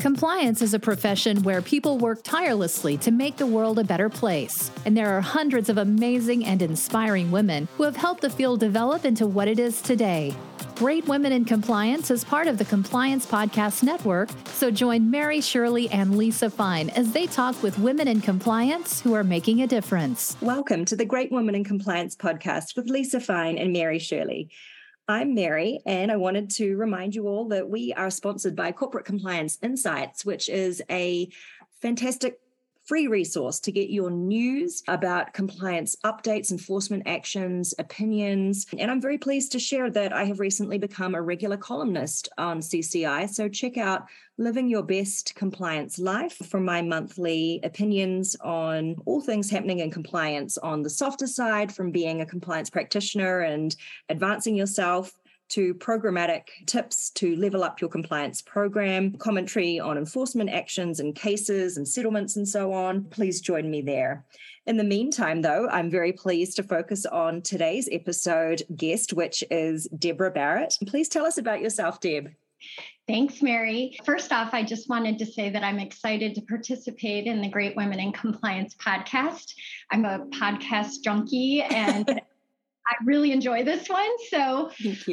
Compliance is a profession where people work tirelessly to make the world a better place. And there are hundreds of amazing and inspiring women who have helped the field develop into what it is today. Great Women in Compliance is part of the Compliance Podcast Network, so join Mary Shirley and Lisa Fine as they talk with women in compliance who are making a difference. Welcome to the Great Women in Compliance podcast with Lisa Fine and Mary Shirley. I'm Mary, and I wanted to remind you all that we are sponsored by Corporate Compliance Insights, which is a fantastic free resource to get your news about compliance updates, enforcement actions, opinions. And I'm very pleased to share that I have recently become a regular columnist on CCI. So check out Living Your Best Compliance Life for my monthly opinions on all things happening in compliance on the softer side, from being a compliance practitioner and advancing yourself to programmatic tips to level up your compliance program, commentary on enforcement actions and cases and settlements and so on. Please join me there. In the meantime, though, I'm very pleased to focus on today's episode guest, which is Deborah Barrett. Please tell us about yourself, Deb. Thanks, Mary. First off, I just wanted to say that I'm excited to participate in the Great Women in Compliance podcast. I'm a podcast junkie and I really enjoy this one. So,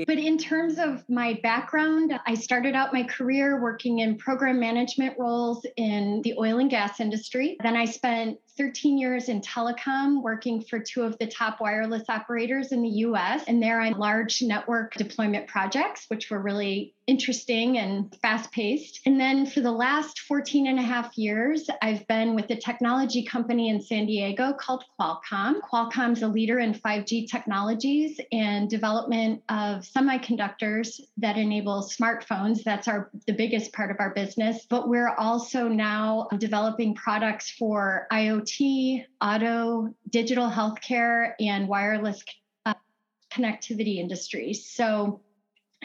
but in terms of my background, I started out my career working in program management roles in the oil and gas industry. Then I spent 13 years in telecom, working for two of the top wireless operators in the US. And there I large network deployment projects, which were really interesting and fast paced. And then for the last 14 and a half years, I've been with a technology company in San Diego called Qualcomm. Qualcomm's a leader in 5G technologies and development of semiconductors that enable smartphones. That's our the biggest part of our business. But we're also now developing products for IoT auto, digital healthcare, and wireless connectivity industries. So,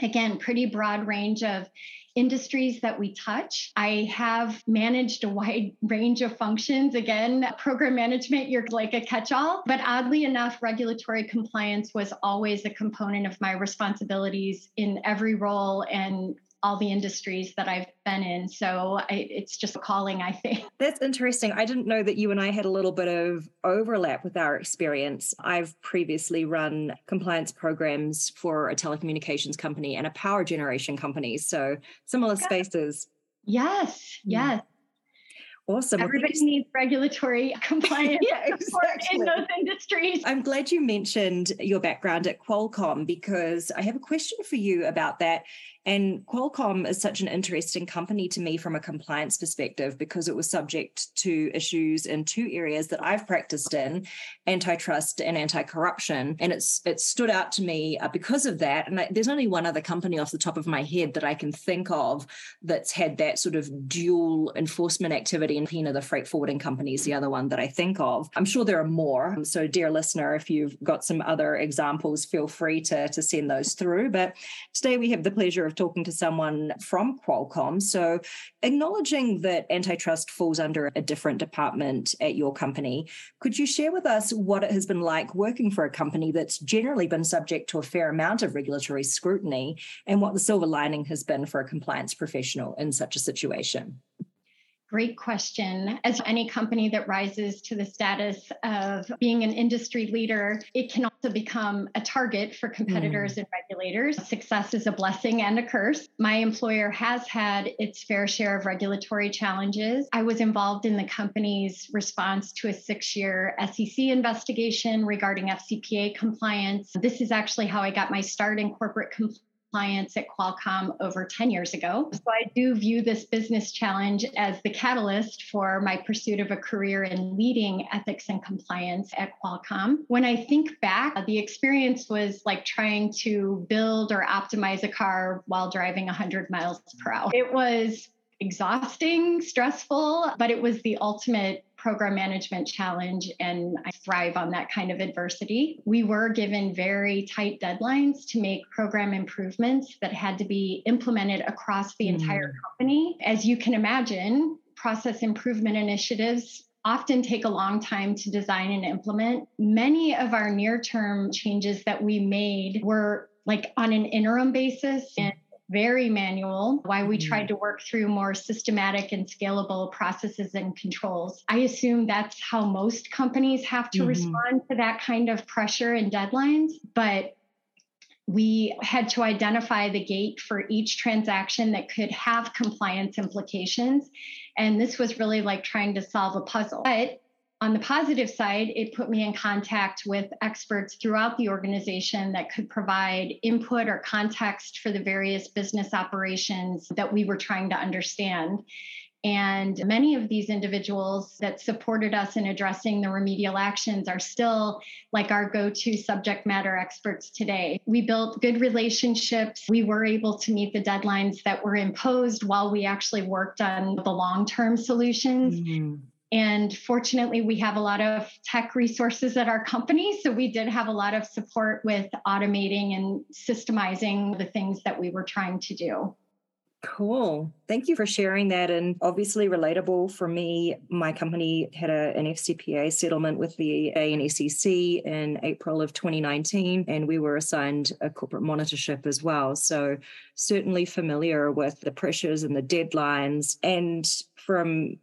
again, pretty broad range of industries that we touch. I have managed a wide range of functions. Again, program management, you're like a catch all. But oddly enough, regulatory compliance was always a component of my responsibilities in every role and all the industries that I've been in. So I, it's just a calling, I think. That's interesting. I didn't know that you and I had a little bit of overlap with our experience. I've previously run compliance programs for a telecommunications company and a power generation company. So similar spaces. Yes, hmm. yes. Awesome. Everybody well, needs regulatory compliance yeah, exactly. in those industries. I'm glad you mentioned your background at Qualcomm because I have a question for you about that. And Qualcomm is such an interesting company to me from a compliance perspective because it was subject to issues in two areas that I've practiced in antitrust and anti corruption. And it's it stood out to me uh, because of that. And I, there's only one other company off the top of my head that I can think of that's had that sort of dual enforcement activity. Pina, the freight forwarding company, is the other one that I think of. I'm sure there are more. So, dear listener, if you've got some other examples, feel free to, to send those through. But today we have the pleasure of talking to someone from Qualcomm. So, acknowledging that antitrust falls under a different department at your company, could you share with us what it has been like working for a company that's generally been subject to a fair amount of regulatory scrutiny and what the silver lining has been for a compliance professional in such a situation? Great question. As any company that rises to the status of being an industry leader, it can also become a target for competitors mm. and regulators. Success is a blessing and a curse. My employer has had its fair share of regulatory challenges. I was involved in the company's response to a six year SEC investigation regarding FCPA compliance. This is actually how I got my start in corporate compliance clients at Qualcomm over 10 years ago. So I do view this business challenge as the catalyst for my pursuit of a career in leading ethics and compliance at Qualcomm. When I think back, the experience was like trying to build or optimize a car while driving 100 miles per hour. It was exhausting, stressful, but it was the ultimate program management challenge and I thrive on that kind of adversity. We were given very tight deadlines to make program improvements that had to be implemented across the mm. entire company. As you can imagine, process improvement initiatives often take a long time to design and implement. Many of our near term changes that we made were like on an interim basis and very manual, why we mm-hmm. tried to work through more systematic and scalable processes and controls. I assume that's how most companies have to mm-hmm. respond to that kind of pressure and deadlines. But we had to identify the gate for each transaction that could have compliance implications. And this was really like trying to solve a puzzle. But on the positive side, it put me in contact with experts throughout the organization that could provide input or context for the various business operations that we were trying to understand. And many of these individuals that supported us in addressing the remedial actions are still like our go to subject matter experts today. We built good relationships. We were able to meet the deadlines that were imposed while we actually worked on the long term solutions. Mm-hmm. And fortunately, we have a lot of tech resources at our company. So we did have a lot of support with automating and systemizing the things that we were trying to do. Cool. Thank you for sharing that. And obviously, relatable for me, my company had a, an FCPA settlement with the ANSEC in April of 2019, and we were assigned a corporate monitorship as well. So, certainly familiar with the pressures and the deadlines. And from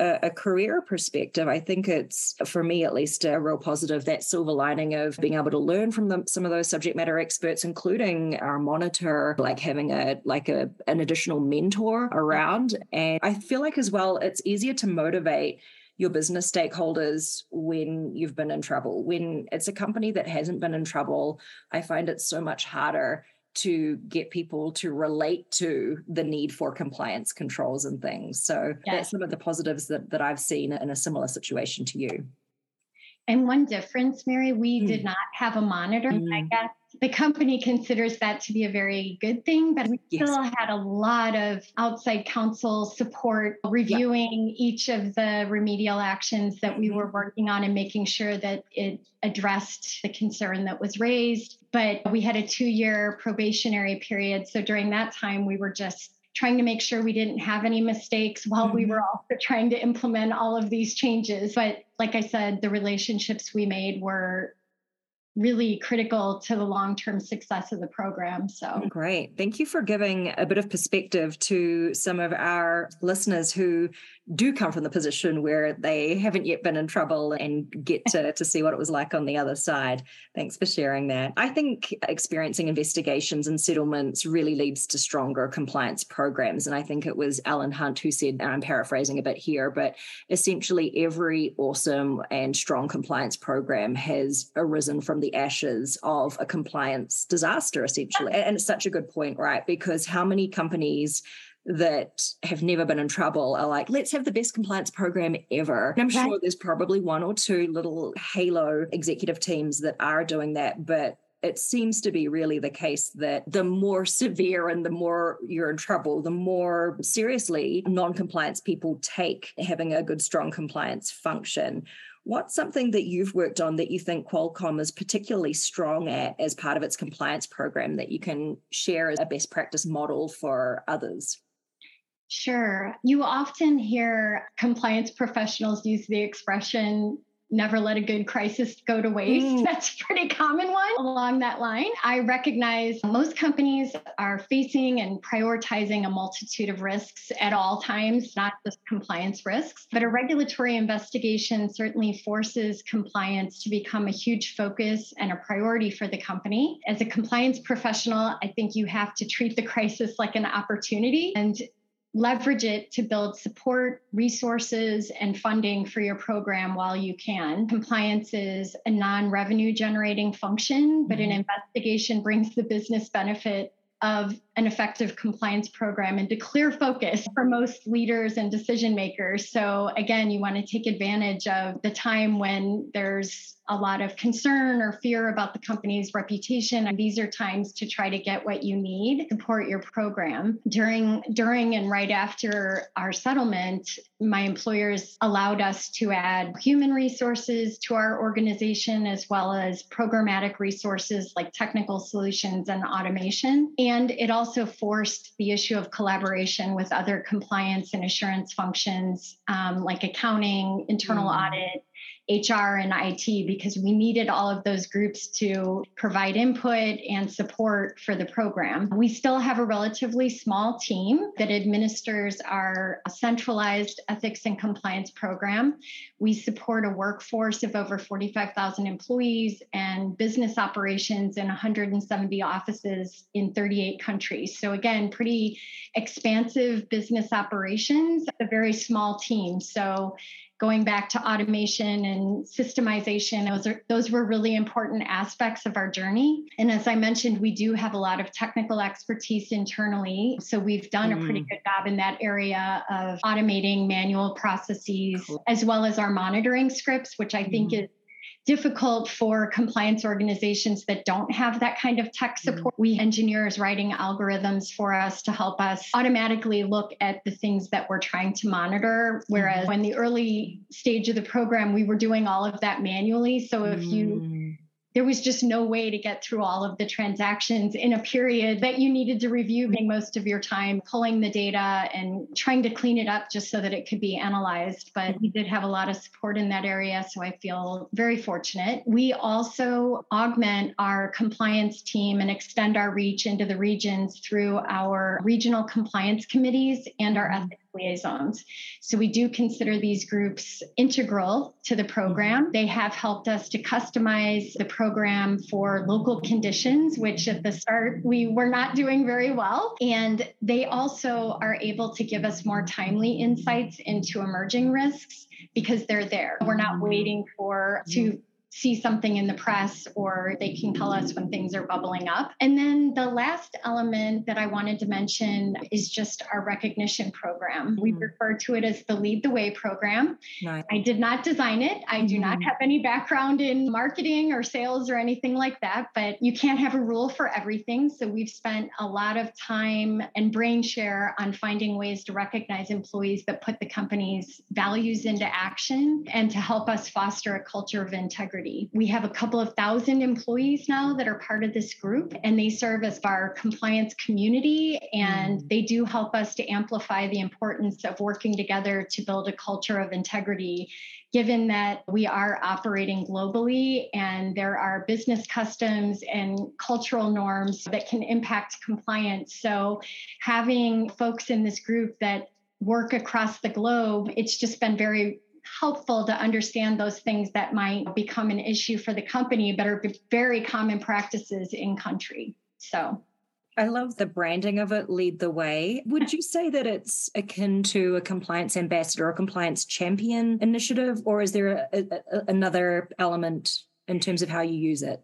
a, a, career perspective, I think it's for me at least a real positive that silver lining of being able to learn from them, some of those subject matter experts, including our monitor, like having a like a an additional mentor around. And I feel like as well, it's easier to motivate your business stakeholders when you've been in trouble. When it's a company that hasn't been in trouble, I find it so much harder to get people to relate to the need for compliance controls and things. So that's some of the positives that, that I've seen in a similar situation to you. And one difference, Mary, we mm. did not have a monitor. Mm. I guess the company considers that to be a very good thing, but we yes. still had a lot of outside counsel support reviewing each of the remedial actions that we were mm-hmm. working on and making sure that it addressed the concern that was raised. But we had a two year probationary period. So during that time, we were just trying to make sure we didn't have any mistakes while mm-hmm. we were also trying to implement all of these changes. But like I said, the relationships we made were really critical to the long-term success of the program so. Great. Thank you for giving a bit of perspective to some of our listeners who do come from the position where they haven't yet been in trouble and get to, to see what it was like on the other side thanks for sharing that i think experiencing investigations and settlements really leads to stronger compliance programs and i think it was alan hunt who said and i'm paraphrasing a bit here but essentially every awesome and strong compliance program has arisen from the ashes of a compliance disaster, essentially. And it's such a good point, right? Because how many companies that have never been in trouble are like, let's have the best compliance program ever. And I'm sure there's probably one or two little halo executive teams that are doing that, but it seems to be really the case that the more severe and the more you're in trouble, the more seriously non compliance people take having a good, strong compliance function. What's something that you've worked on that you think Qualcomm is particularly strong at as part of its compliance program that you can share as a best practice model for others? Sure. You often hear compliance professionals use the expression never let a good crisis go to waste. Mm. That's a pretty common one along that line. I recognize most companies are facing and prioritizing a multitude of risks at all times, not just compliance risks. But a regulatory investigation certainly forces compliance to become a huge focus and a priority for the company. As a compliance professional, I think you have to treat the crisis like an opportunity and leverage it to build support, resources, and funding for your program while you can. Compliance is a non revenue generating function, but mm-hmm. an investigation brings the business benefit of an effective compliance program into clear focus for most leaders and decision makers. So, again, you want to take advantage of the time when there's a lot of concern or fear about the company's reputation. And these are times to try to get what you need support your program. During during and right after our settlement my employers allowed us to add human resources to our organization as well as programmatic resources like technical solutions and automation. And it also forced the issue of collaboration with other compliance and assurance functions um, like accounting internal mm. audit HR and IT because we needed all of those groups to provide input and support for the program. We still have a relatively small team that administers our centralized ethics and compliance program. We support a workforce of over 45,000 employees and business operations in 170 offices in 38 countries. So, again, pretty expansive business operations, a very small team. So, going back to automation and systemization those are those were really important aspects of our journey and as i mentioned we do have a lot of technical expertise internally so we've done mm. a pretty mm. good job in that area of automating manual processes cool. as well as our monitoring scripts which i think mm. is difficult for compliance organizations that don't have that kind of tech mm-hmm. support. Mm-hmm. We engineers writing algorithms for us to help us automatically look at the things that we're trying to monitor. Whereas mm-hmm. when the early stage of the program, we were doing all of that manually. So if you mm there was just no way to get through all of the transactions in a period that you needed to review most of your time pulling the data and trying to clean it up just so that it could be analyzed. But we did have a lot of support in that area so i feel very fortunate. We also augment our compliance team and extend our reach into the regions through our regional compliance committees and our ethics liaisons. So we do consider these groups integral to the program. Mm-hmm. They have helped us to customize the program for local conditions, which at the start we were not doing very well. And they also are able to give us more timely insights into emerging risks because they're there. We're not mm-hmm. waiting for to mm-hmm see something in the press or they can tell us when things are bubbling up. And then the last element that I wanted to mention is just our recognition program. Mm-hmm. We refer to it as the Lead the Way program. Nice. I did not design it. I mm-hmm. do not mm-hmm. have any background in marketing or sales or anything like that, but you can't have a rule for everything. So we've spent a lot of time and brain share on finding ways to recognize employees that put the company's values into action and to help us foster a culture of integrity we have a couple of thousand employees now that are part of this group, and they serve as our compliance community. And mm. they do help us to amplify the importance of working together to build a culture of integrity given that we are operating globally and there are business customs and cultural norms that can impact compliance. So, having folks in this group that work across the globe, it's just been very helpful to understand those things that might become an issue for the company, but are very common practices in country. So. I love the branding of it, lead the way. Would you say that it's akin to a compliance ambassador or compliance champion initiative, or is there a, a, another element in terms of how you use it?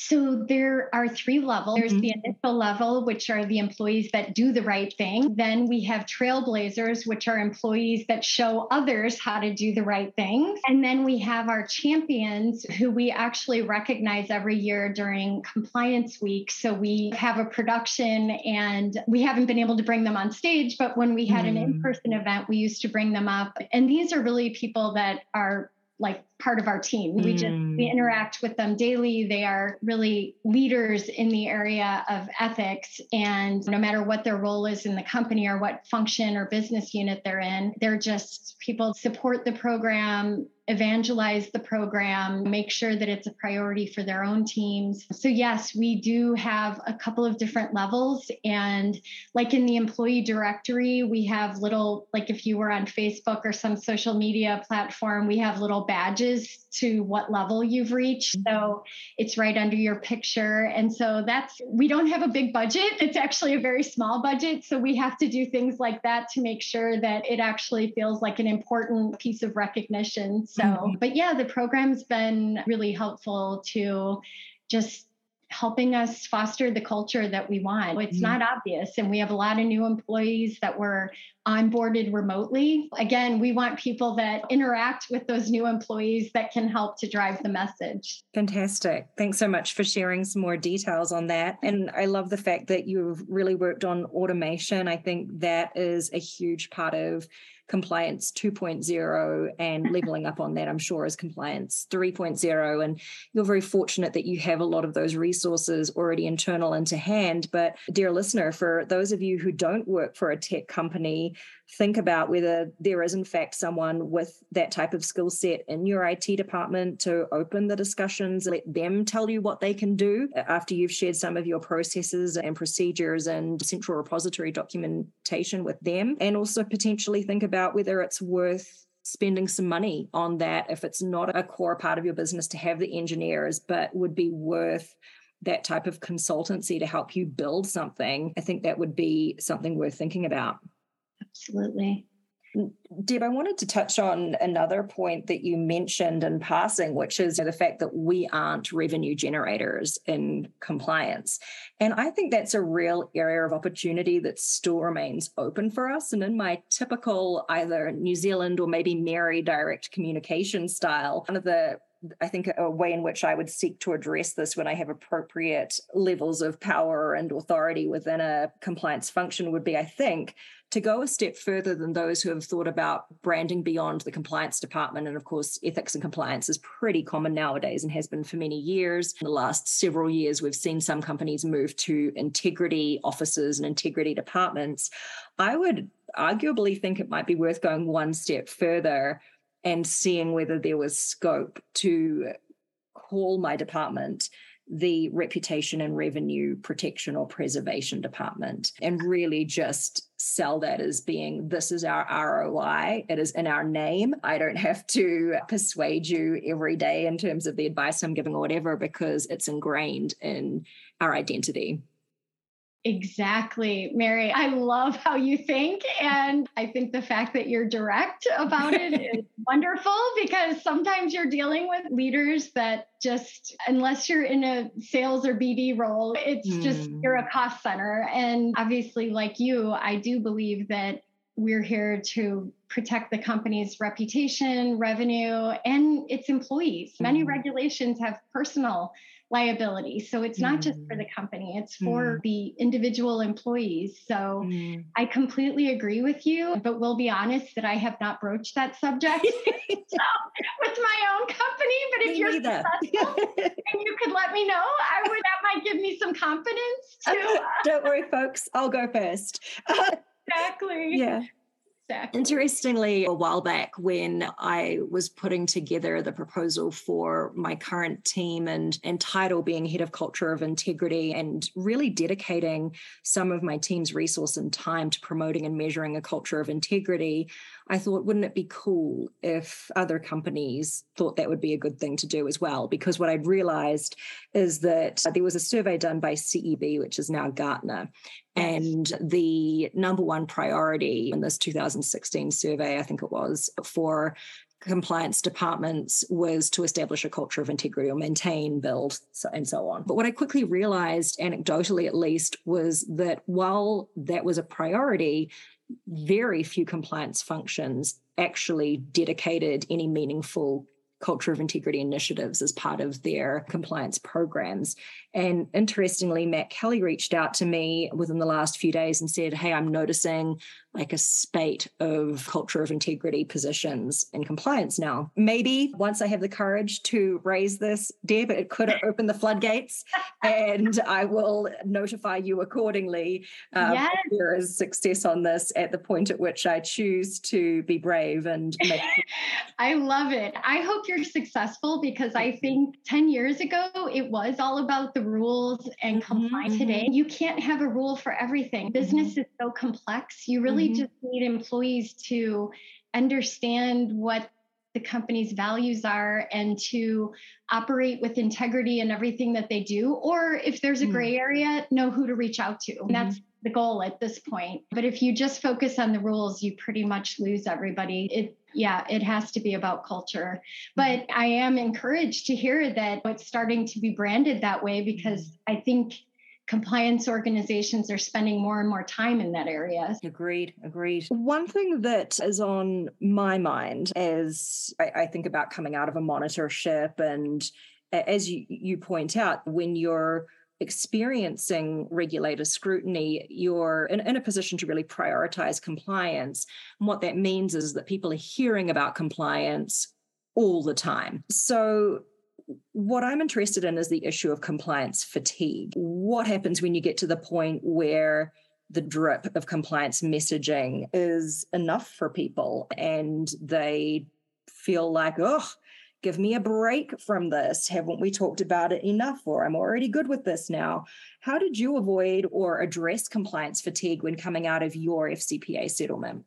So there are three levels. There's mm-hmm. the initial level, which are the employees that do the right thing. Then we have trailblazers, which are employees that show others how to do the right things. And then we have our champions who we actually recognize every year during compliance week. So we have a production and we haven't been able to bring them on stage, but when we had mm. an in person event, we used to bring them up. And these are really people that are like part of our team. We just we mm. interact with them daily. They are really leaders in the area of ethics and no matter what their role is in the company or what function or business unit they're in, they're just people support the program, evangelize the program, make sure that it's a priority for their own teams. So, yes, we do have a couple of different levels. And like in the employee directory, we have little, like if you were on Facebook or some social media platform, we have little badges to what level you've reached. So it's right under your picture. And so that's, we don't have a big budget. It's actually a very small budget. So we have to do things like that to make sure that it actually feels like an important piece of recognition. So, mm-hmm. but yeah, the program's been really helpful to just helping us foster the culture that we want. It's mm-hmm. not obvious. And we have a lot of new employees that were onboarded remotely. Again, we want people that interact with those new employees that can help to drive the message. Fantastic. Thanks so much for sharing some more details on that. And I love the fact that you've really worked on automation. I think that is a huge part of compliance 2.0 and leveling up on that, I'm sure, is compliance 3.0. And you're very fortunate that you have a lot of those resources already internal into hand. But, dear listener, for those of you who don't work for a tech company, think about whether there is, in fact, someone with that type of skill set in your IT department to open the discussions, let them tell you what they can do after you've shared some of your processes and procedures and central repository documentation with them. And also potentially think about whether it's worth spending some money on that if it's not a core part of your business to have the engineers, but would be worth that type of consultancy to help you build something. I think that would be something worth thinking about. Absolutely. Deb, I wanted to touch on another point that you mentioned in passing, which is the fact that we aren't revenue generators in compliance. And I think that's a real area of opportunity that still remains open for us. And in my typical either New Zealand or maybe Mary direct communication style, one of the I think a way in which I would seek to address this when I have appropriate levels of power and authority within a compliance function would be, I think, to go a step further than those who have thought about branding beyond the compliance department. And of course, ethics and compliance is pretty common nowadays and has been for many years. In the last several years, we've seen some companies move to integrity offices and integrity departments. I would arguably think it might be worth going one step further and seeing whether there was scope to call my department the reputation and revenue protection or preservation department and really just sell that as being this is our ROI it is in our name. I don't have to persuade you every day in terms of the advice i'm giving or whatever because it's ingrained in our identity Exactly, Mary. I love how you think. And I think the fact that you're direct about it is wonderful because sometimes you're dealing with leaders that just, unless you're in a sales or BD role, it's mm. just you're a hmm. cost center. And obviously, like you, I do believe that we're here to protect the company's reputation, revenue, and its employees. Mm. Many hmm. regulations have personal liability. So it's not mm. just for the mm. company, it's for mm. the individual employees. So mm. I completely agree with you, but we'll be honest that I have not broached that subject so, with my own company. But if me you're neither. successful and you could let me know, I would that might give me some confidence too. Don't worry, folks. I'll go first. exactly. Yeah. Exactly. Interestingly, a while back when I was putting together the proposal for my current team and, and title being head of culture of integrity and really dedicating some of my team's resource and time to promoting and measuring a culture of integrity, I thought, wouldn't it be cool if other companies thought that would be a good thing to do as well? Because what I'd realized is that there was a survey done by CEB, which is now Gartner, and the number one priority in this 2016 survey, I think it was, for compliance departments was to establish a culture of integrity or maintain, build, and so on. But what I quickly realized, anecdotally at least, was that while that was a priority, very few compliance functions actually dedicated any meaningful culture of integrity initiatives as part of their compliance programs. And interestingly, Matt Kelly reached out to me within the last few days and said, Hey, I'm noticing like a spate of culture of integrity positions in compliance now. Maybe once I have the courage to raise this, Deb, it could open the floodgates and I will notify you accordingly um, yes. if there is success on this at the point at which I choose to be brave and make. I love it. I hope you're successful because I think 10 years ago it was all about the rules and mm-hmm, compliance. Mm-hmm. Today, you can't have a rule for everything. Business mm-hmm. is so complex. You really mm-hmm. just need employees to understand what the company's values are and to operate with integrity in everything that they do. Or if there's a mm. gray area, know who to reach out to. Mm-hmm. That's the goal at this point. But if you just focus on the rules, you pretty much lose everybody. It yeah, it has to be about culture. But mm-hmm. I am encouraged to hear that it's starting to be branded that way because mm-hmm. I think compliance organizations are spending more and more time in that area. Agreed, agreed. One thing that is on my mind as I, I think about coming out of a monitorship, and as you, you point out, when you're experiencing regulator scrutiny, you're in, in, a position to really prioritize compliance. And what that means is that people are hearing about compliance all the time. So what I'm interested in is the issue of compliance fatigue. What happens when you get to the point where the drip of compliance messaging is enough for people and they feel like, oh, give me a break from this. Haven't we talked about it enough? Or I'm already good with this now. How did you avoid or address compliance fatigue when coming out of your FCPA settlement?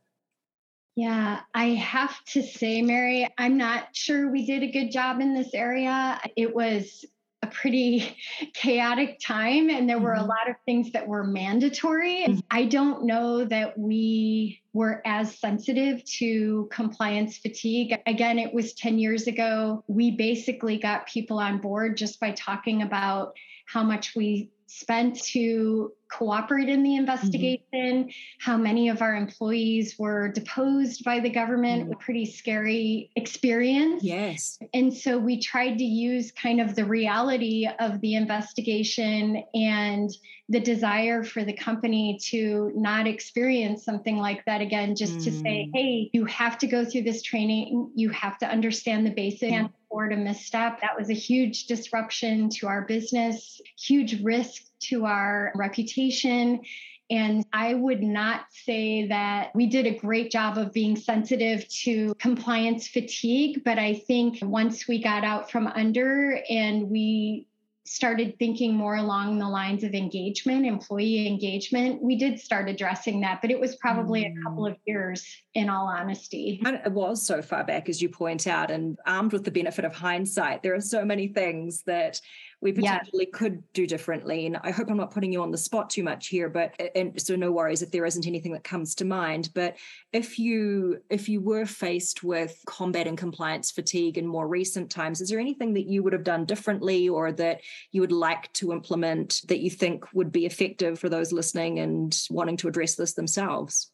Yeah, I have to say, Mary, I'm not sure we did a good job in this area. It was a pretty chaotic time, and there were mm-hmm. a lot of things that were mandatory. Mm-hmm. I don't know that we were as sensitive to compliance fatigue. Again, it was 10 years ago. We basically got people on board just by talking about how much we spent to cooperate in the mm-hmm. investigation, mm-hmm. how many of our employees were deposed by the government, mm-hmm. a pretty scary experience. Yes. And so we tried to use kind of the reality of the investigation and the desire for the company to not experience something like that again, just mm. to say, mm. hey, you have to go through this training, you have to understand the basics. Afford a misstep. That was a huge disruption to our business, huge risk to our reputation. And I would not say that we did a great job of being sensitive to compliance fatigue, but I think once we got out from under and we started thinking more along the lines of engagement, employee engagement, we did start addressing that, but it was probably mm. a couple of years in all honesty. It was so far back, as you point out, and armed with the benefit of hindsight, there are so many things that we potentially yeah. could do differently. And I hope I'm not putting you on the spot too much here, but and so no worries if there isn't anything that comes to mind. But if you if you were faced with combating compliance fatigue in more recent times, is there anything that you would have done differently or that you would like to implement that you think would be effective for those listening and wanting to address this themselves?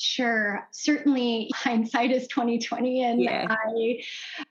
Sure. Certainly hindsight is 2020 and yeah. I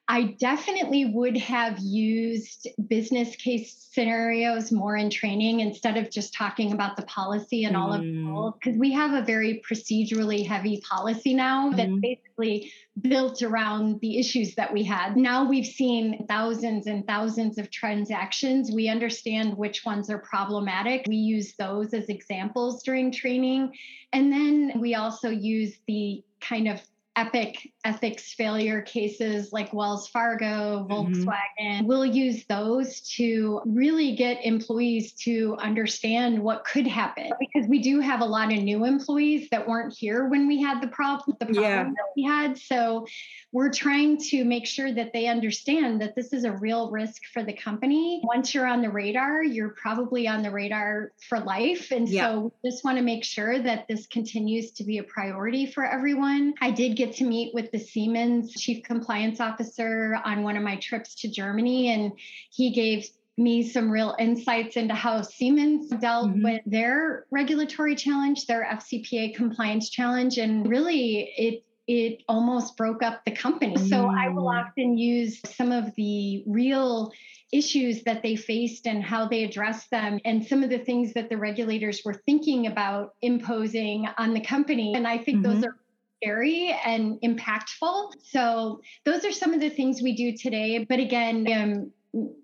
I definitely would have used business case scenarios more in training instead of just talking about the policy and mm. all of the rules because we have a very procedurally heavy policy now mm. that's basically built around the issues that we had. Now we've seen thousands and thousands of transactions. We understand which ones are problematic. We use those as examples during training. And then we also use the kind of epic ethics failure cases like Wells Fargo, mm-hmm. Volkswagen. Mm-hmm. We'll use those to really get employees to understand what could happen because we do have a lot of new employees that weren't here when we had the problem, the problem yeah. that we had. So we're trying to make sure that they understand that this is a real risk for the company. Once you're on the radar, you're probably on the radar for life. And yeah. so we just want to make sure that this continues to be a priority for everyone. I did get to meet with the Siemens chief compliance officer on one of my trips to Germany, and he gave me some real insights into how Siemens dealt mm-hmm. with their regulatory challenge, their FCPA compliance challenge, and really it it almost broke up the company. Mm. So I will mm. often use some of the real issues that they faced and how they addressed them and some of the things that the regulators were thinking about imposing on the company. And I think mm-hmm. those are scary and impactful. So those are some of the things we do today. But again, um,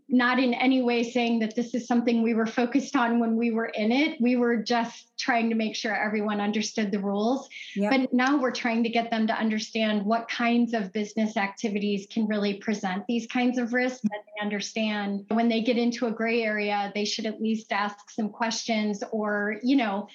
not in any way saying that this is something we were focused on when we were in it. We were just trying to make sure everyone understood the rules. Yep. But now we're trying to get them to understand what kinds of business activities can really present these kinds of risks that they understand. When they get into a gray area, they should at least ask some questions or, you know,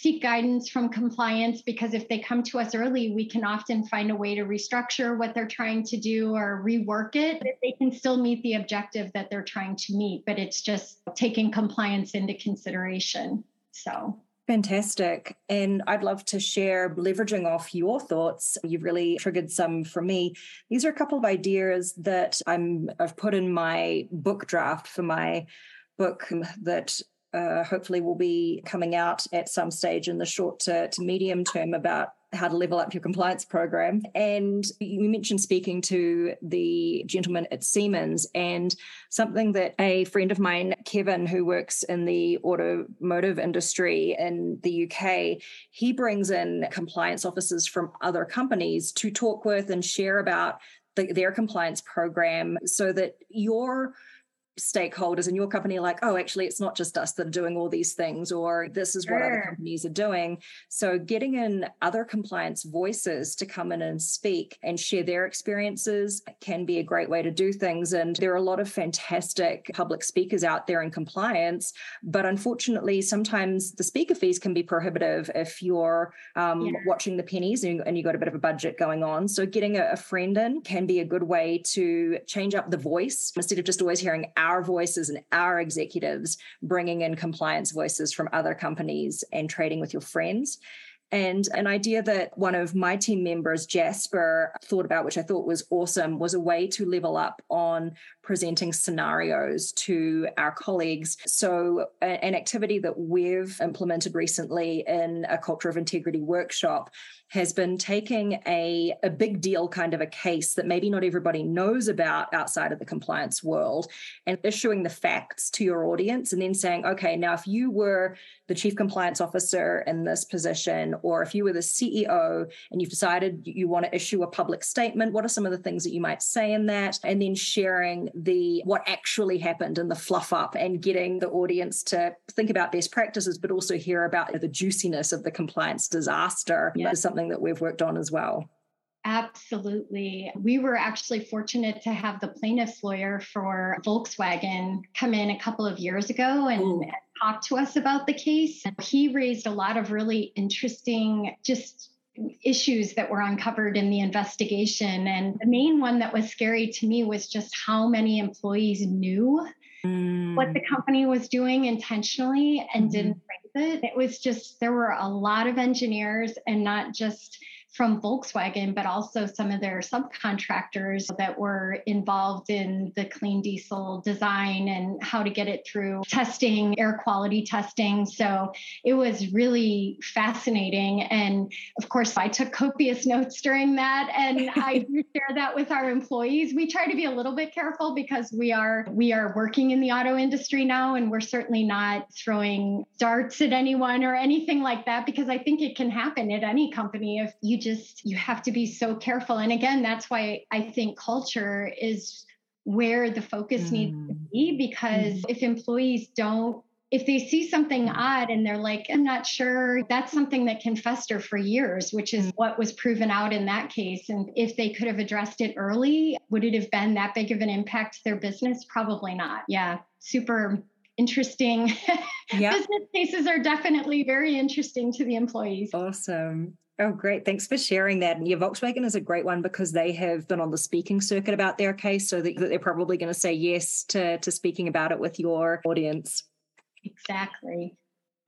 seek guidance from compliance because if they come to us early, we can often find a way to restructure what they're trying to do or rework it. They can still meet the objective that they're trying to meet, but it's just taking compliance into consideration. So. Fantastic. And I'd love to share, leveraging off your thoughts. You've really triggered some for me. These are a couple of ideas that I'm I've put in my book draft for my book that uh, hopefully will be coming out at some stage in the short to, to medium term about how to level up your compliance program. And you mentioned speaking to the gentleman at Siemens, and something that a friend of mine, Kevin, who works in the automotive industry in the UK, he brings in compliance officers from other companies to talk with and share about the, their compliance program so that your stakeholders in your company like, oh, actually, it's not just us that are doing all these things, or this is sure. what other companies are doing. So, getting in other compliance voices to come in and speak and share their experiences can be a great way to do things. And there are a lot of fantastic public speakers out there in compliance, but unfortunately, sometimes the speaker fees can be prohibitive if you're um, yeah. watching the pennies and, and, you've got a bit of a budget going on. So, getting a, a friend in can be a good way to change up the voice instead of just always hearing our voices and our executives bringing in compliance voices from other companies and trading with your friends. And an idea that one of my team members, Jasper, thought about, which I thought was awesome, was a way to level up on presenting scenarios to our colleagues. So, an activity that we've implemented recently in a culture of integrity workshop has been taking a, a big deal kind of a case that maybe not everybody knows about outside of the compliance world and issuing the facts to your audience and then saying, okay, now if you were the chief compliance officer in this position, or if you were the CEO and you've decided you want to issue a public statement, what are some of the things that you might say in that? And then sharing the what actually happened and the fluff up and getting the audience to think about best practices, but also hear about the juiciness of the compliance disaster yeah. is something that we've worked on as well. Absolutely. We were actually fortunate to have the plaintiff's lawyer for Volkswagen come in a couple of years ago and, and talk to us about the case. He raised a lot of really interesting, just issues that were uncovered in the investigation. And the main one that was scary to me was just how many employees knew mm. what the mm. company was doing intentionally and mm-hmm. didn't raise it. It was just, there were a lot of engineers and not just from Volkswagen, but also some of their subcontractors that were involved in the clean diesel design and how to get it through testing, air quality testing. So it was really fascinating. And of course, I took copious notes during that. And I share that with our employees. We try to be a little bit careful because we are we are working in the auto industry now and we're certainly not throwing darts at anyone or anything like that because I think it can happen at any company if you just you have to be so careful and again that's why i think culture is where the focus mm. needs to mm. be because mm. if employees don't if they see something odd and they're like, I'm not sure, that's something that can fester for years, which is what was proven out in that case. And if they could have addressed it early, would it have been that big of an impact to their business? Probably not. Yeah, super interesting. Yep. business cases are definitely very interesting to the employees. Awesome. Oh, great. Thanks for sharing that. And yeah, Volkswagen is a great one because they have been on the speaking circuit about their case. So that they're probably going to say yes to, to speaking about it with your audience. Exactly.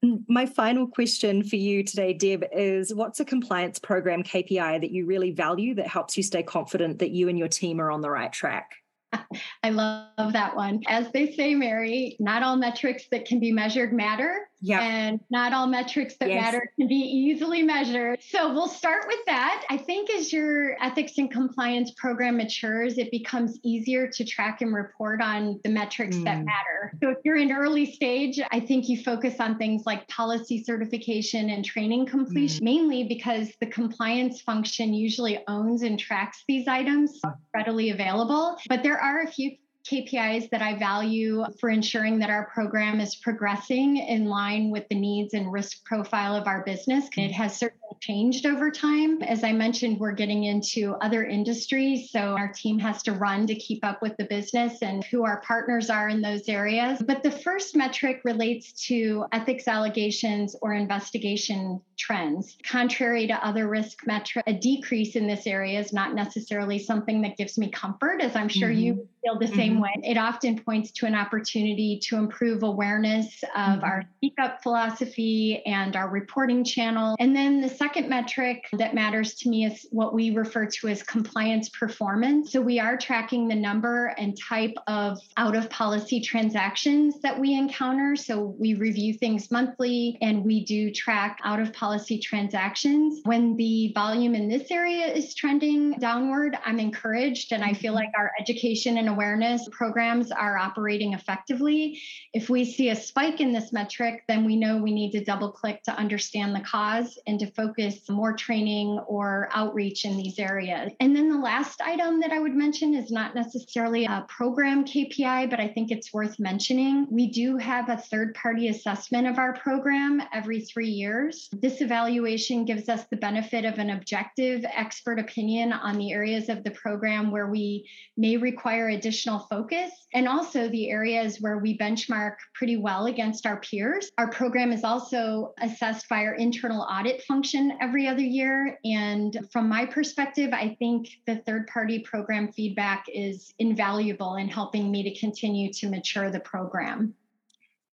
Mm, my final question for you today, Deb, is what's a compliance program KPI that you really value that helps you stay confident that you and your team are on the right track? I love that one. As they say, Mary, not all metrics that can be measured matter. Yeah. And not all metrics that yes. matter can be easily measured. So we'll start with that. I think as your ethics and compliance program matures, it becomes easier to track and report on the metrics mm. that matter. So if you're in early stage, I think you focus on things like policy certification and training completion, mm. mainly because the compliance function usually owns and tracks these items readily available. But there are a few KPIs that I value for ensuring that our program is progressing in line with the needs and risk profile of our business. It has certainly changed over time. As I mentioned, we're getting into other industries, so our team has to run to keep up with the business and who our partners are in those areas. But the first metric relates to ethics allegations or investigation trends. Contrary to other risk metrics, a decrease in this area is not necessarily something that gives me comfort, as I'm sure mm-hmm. you feel the same mm-hmm. way. It often points to an opportunity to improve awareness of mm-hmm. our speak up philosophy and our reporting channel. And then the second metric that matters to me is what we refer to as compliance performance. So we are tracking the number and type of out of policy transactions that we encounter. So we review things monthly and we do track out of policy transactions. When the volume in this area is trending downward, I'm encouraged and I feel mm-hmm. like our education and awareness programs are operating effectively. If we see a spike in this metric, then we know we need to double click to understand the cause and to focus more training or outreach in these areas. And then the last item that I would mention is not necessarily a program KPI, but I think it's worth mentioning. We do have a third party assessment of our program every three years. This evaluation gives us the benefit of an objective expert opinion on the areas of the program where we may require additional focus and also the areas where we benchmark pretty well against our peers. Our program is also assessed by our internal audit function every other year. And from my perspective, I think the third party program feedback is invaluable in helping me to continue to mature the program.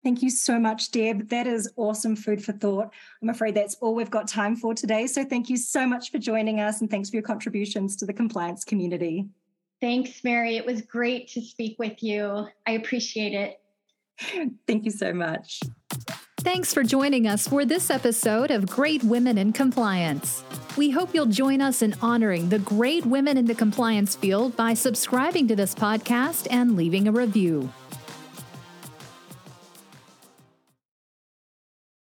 Thank you so much, Deb. That is awesome food for thought. I'm afraid that's all we've got time for today. So thank you so much for joining us and thanks for your contributions to the compliance community. Thanks, Mary. It was great to speak with you. I appreciate it. Thank you so much. Thanks for joining us for this episode of Great Women in Compliance. We hope you'll join us in honoring the great women in the compliance field by subscribing to this podcast and leaving a review.